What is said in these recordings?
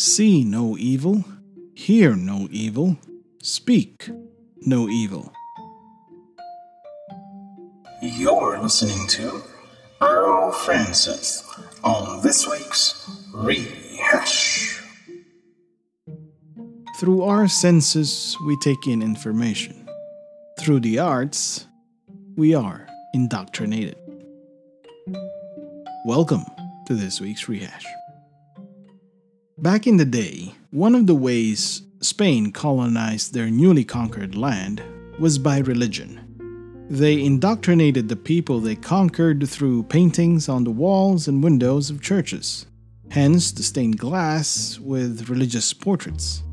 See no evil, hear no evil, speak no evil. You're listening to Earl Francis on this week's Rehash. Through our senses, we take in information. Through the arts, we are indoctrinated. Welcome to this week's Rehash. Back in the day, one of the ways Spain colonized their newly conquered land was by religion. They indoctrinated the people they conquered through paintings on the walls and windows of churches, hence the stained glass with religious portraits.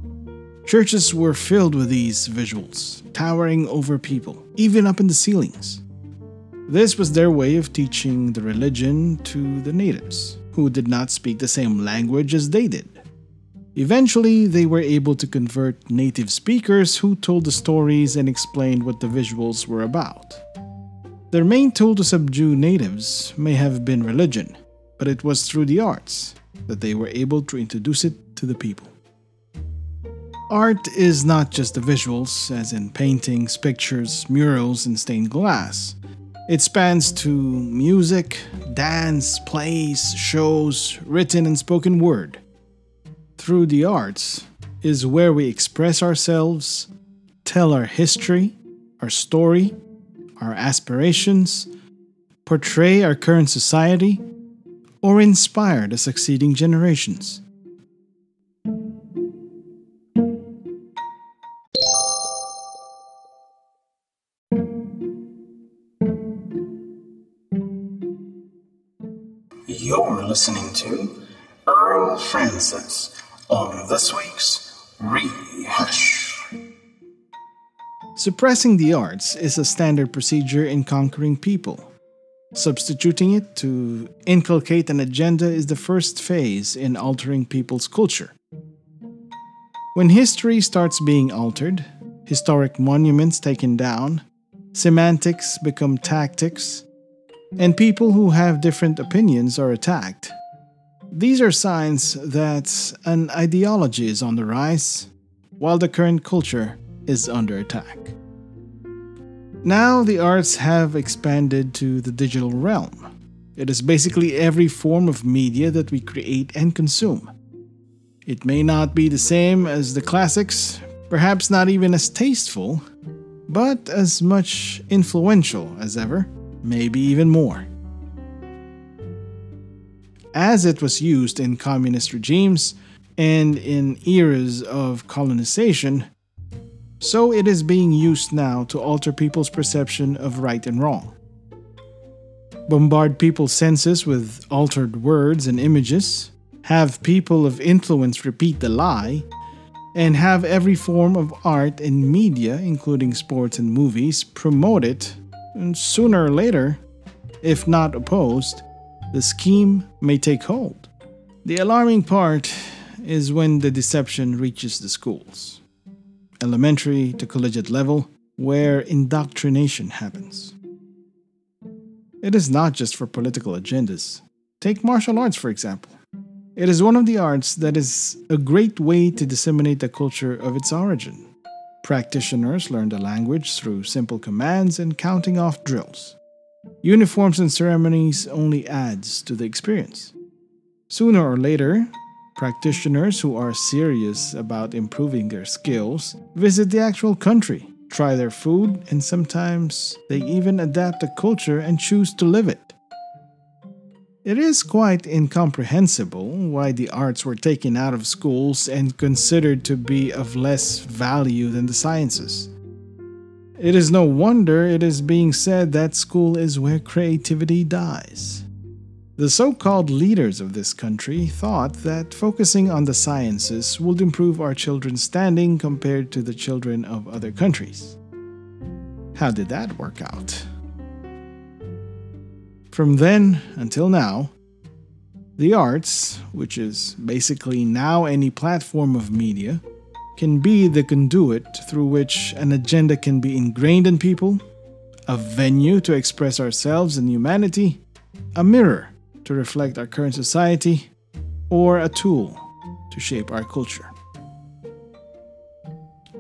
Churches were filled with these visuals, towering over people, even up in the ceilings. This was their way of teaching the religion to the natives, who did not speak the same language as they did. Eventually, they were able to convert native speakers who told the stories and explained what the visuals were about. Their main tool to subdue natives may have been religion, but it was through the arts that they were able to introduce it to the people. Art is not just the visuals, as in paintings, pictures, murals, and stained glass. It spans to music, dance, plays, shows, written and spoken word through the arts is where we express ourselves, tell our history, our story, our aspirations, portray our current society, or inspire the succeeding generations. You're listening to Earl Francis on this week's Rehash. Suppressing the arts is a standard procedure in conquering people. Substituting it to inculcate an agenda is the first phase in altering people's culture. When history starts being altered, historic monuments taken down, semantics become tactics, and people who have different opinions are attacked, these are signs that an ideology is on the rise, while the current culture is under attack. Now, the arts have expanded to the digital realm. It is basically every form of media that we create and consume. It may not be the same as the classics, perhaps not even as tasteful, but as much influential as ever, maybe even more as it was used in communist regimes and in eras of colonization, so it is being used now to alter people's perception of right and wrong. Bombard people's senses with altered words and images, have people of influence repeat the lie, and have every form of art and media, including sports and movies, promote it, and sooner or later, if not opposed, the scheme may take hold. The alarming part is when the deception reaches the schools, elementary to collegiate level, where indoctrination happens. It is not just for political agendas. Take martial arts, for example. It is one of the arts that is a great way to disseminate the culture of its origin. Practitioners learn the language through simple commands and counting off drills. Uniforms and ceremonies only adds to the experience. Sooner or later, practitioners who are serious about improving their skills visit the actual country, try their food, and sometimes they even adapt the culture and choose to live it. It is quite incomprehensible why the arts were taken out of schools and considered to be of less value than the sciences. It is no wonder it is being said that school is where creativity dies. The so called leaders of this country thought that focusing on the sciences would improve our children's standing compared to the children of other countries. How did that work out? From then until now, the arts, which is basically now any platform of media, can be the conduit through which an agenda can be ingrained in people, a venue to express ourselves and humanity, a mirror to reflect our current society, or a tool to shape our culture.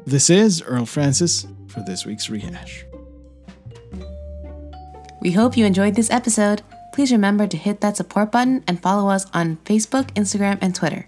This is Earl Francis for this week's Rehash. We hope you enjoyed this episode. Please remember to hit that support button and follow us on Facebook, Instagram, and Twitter.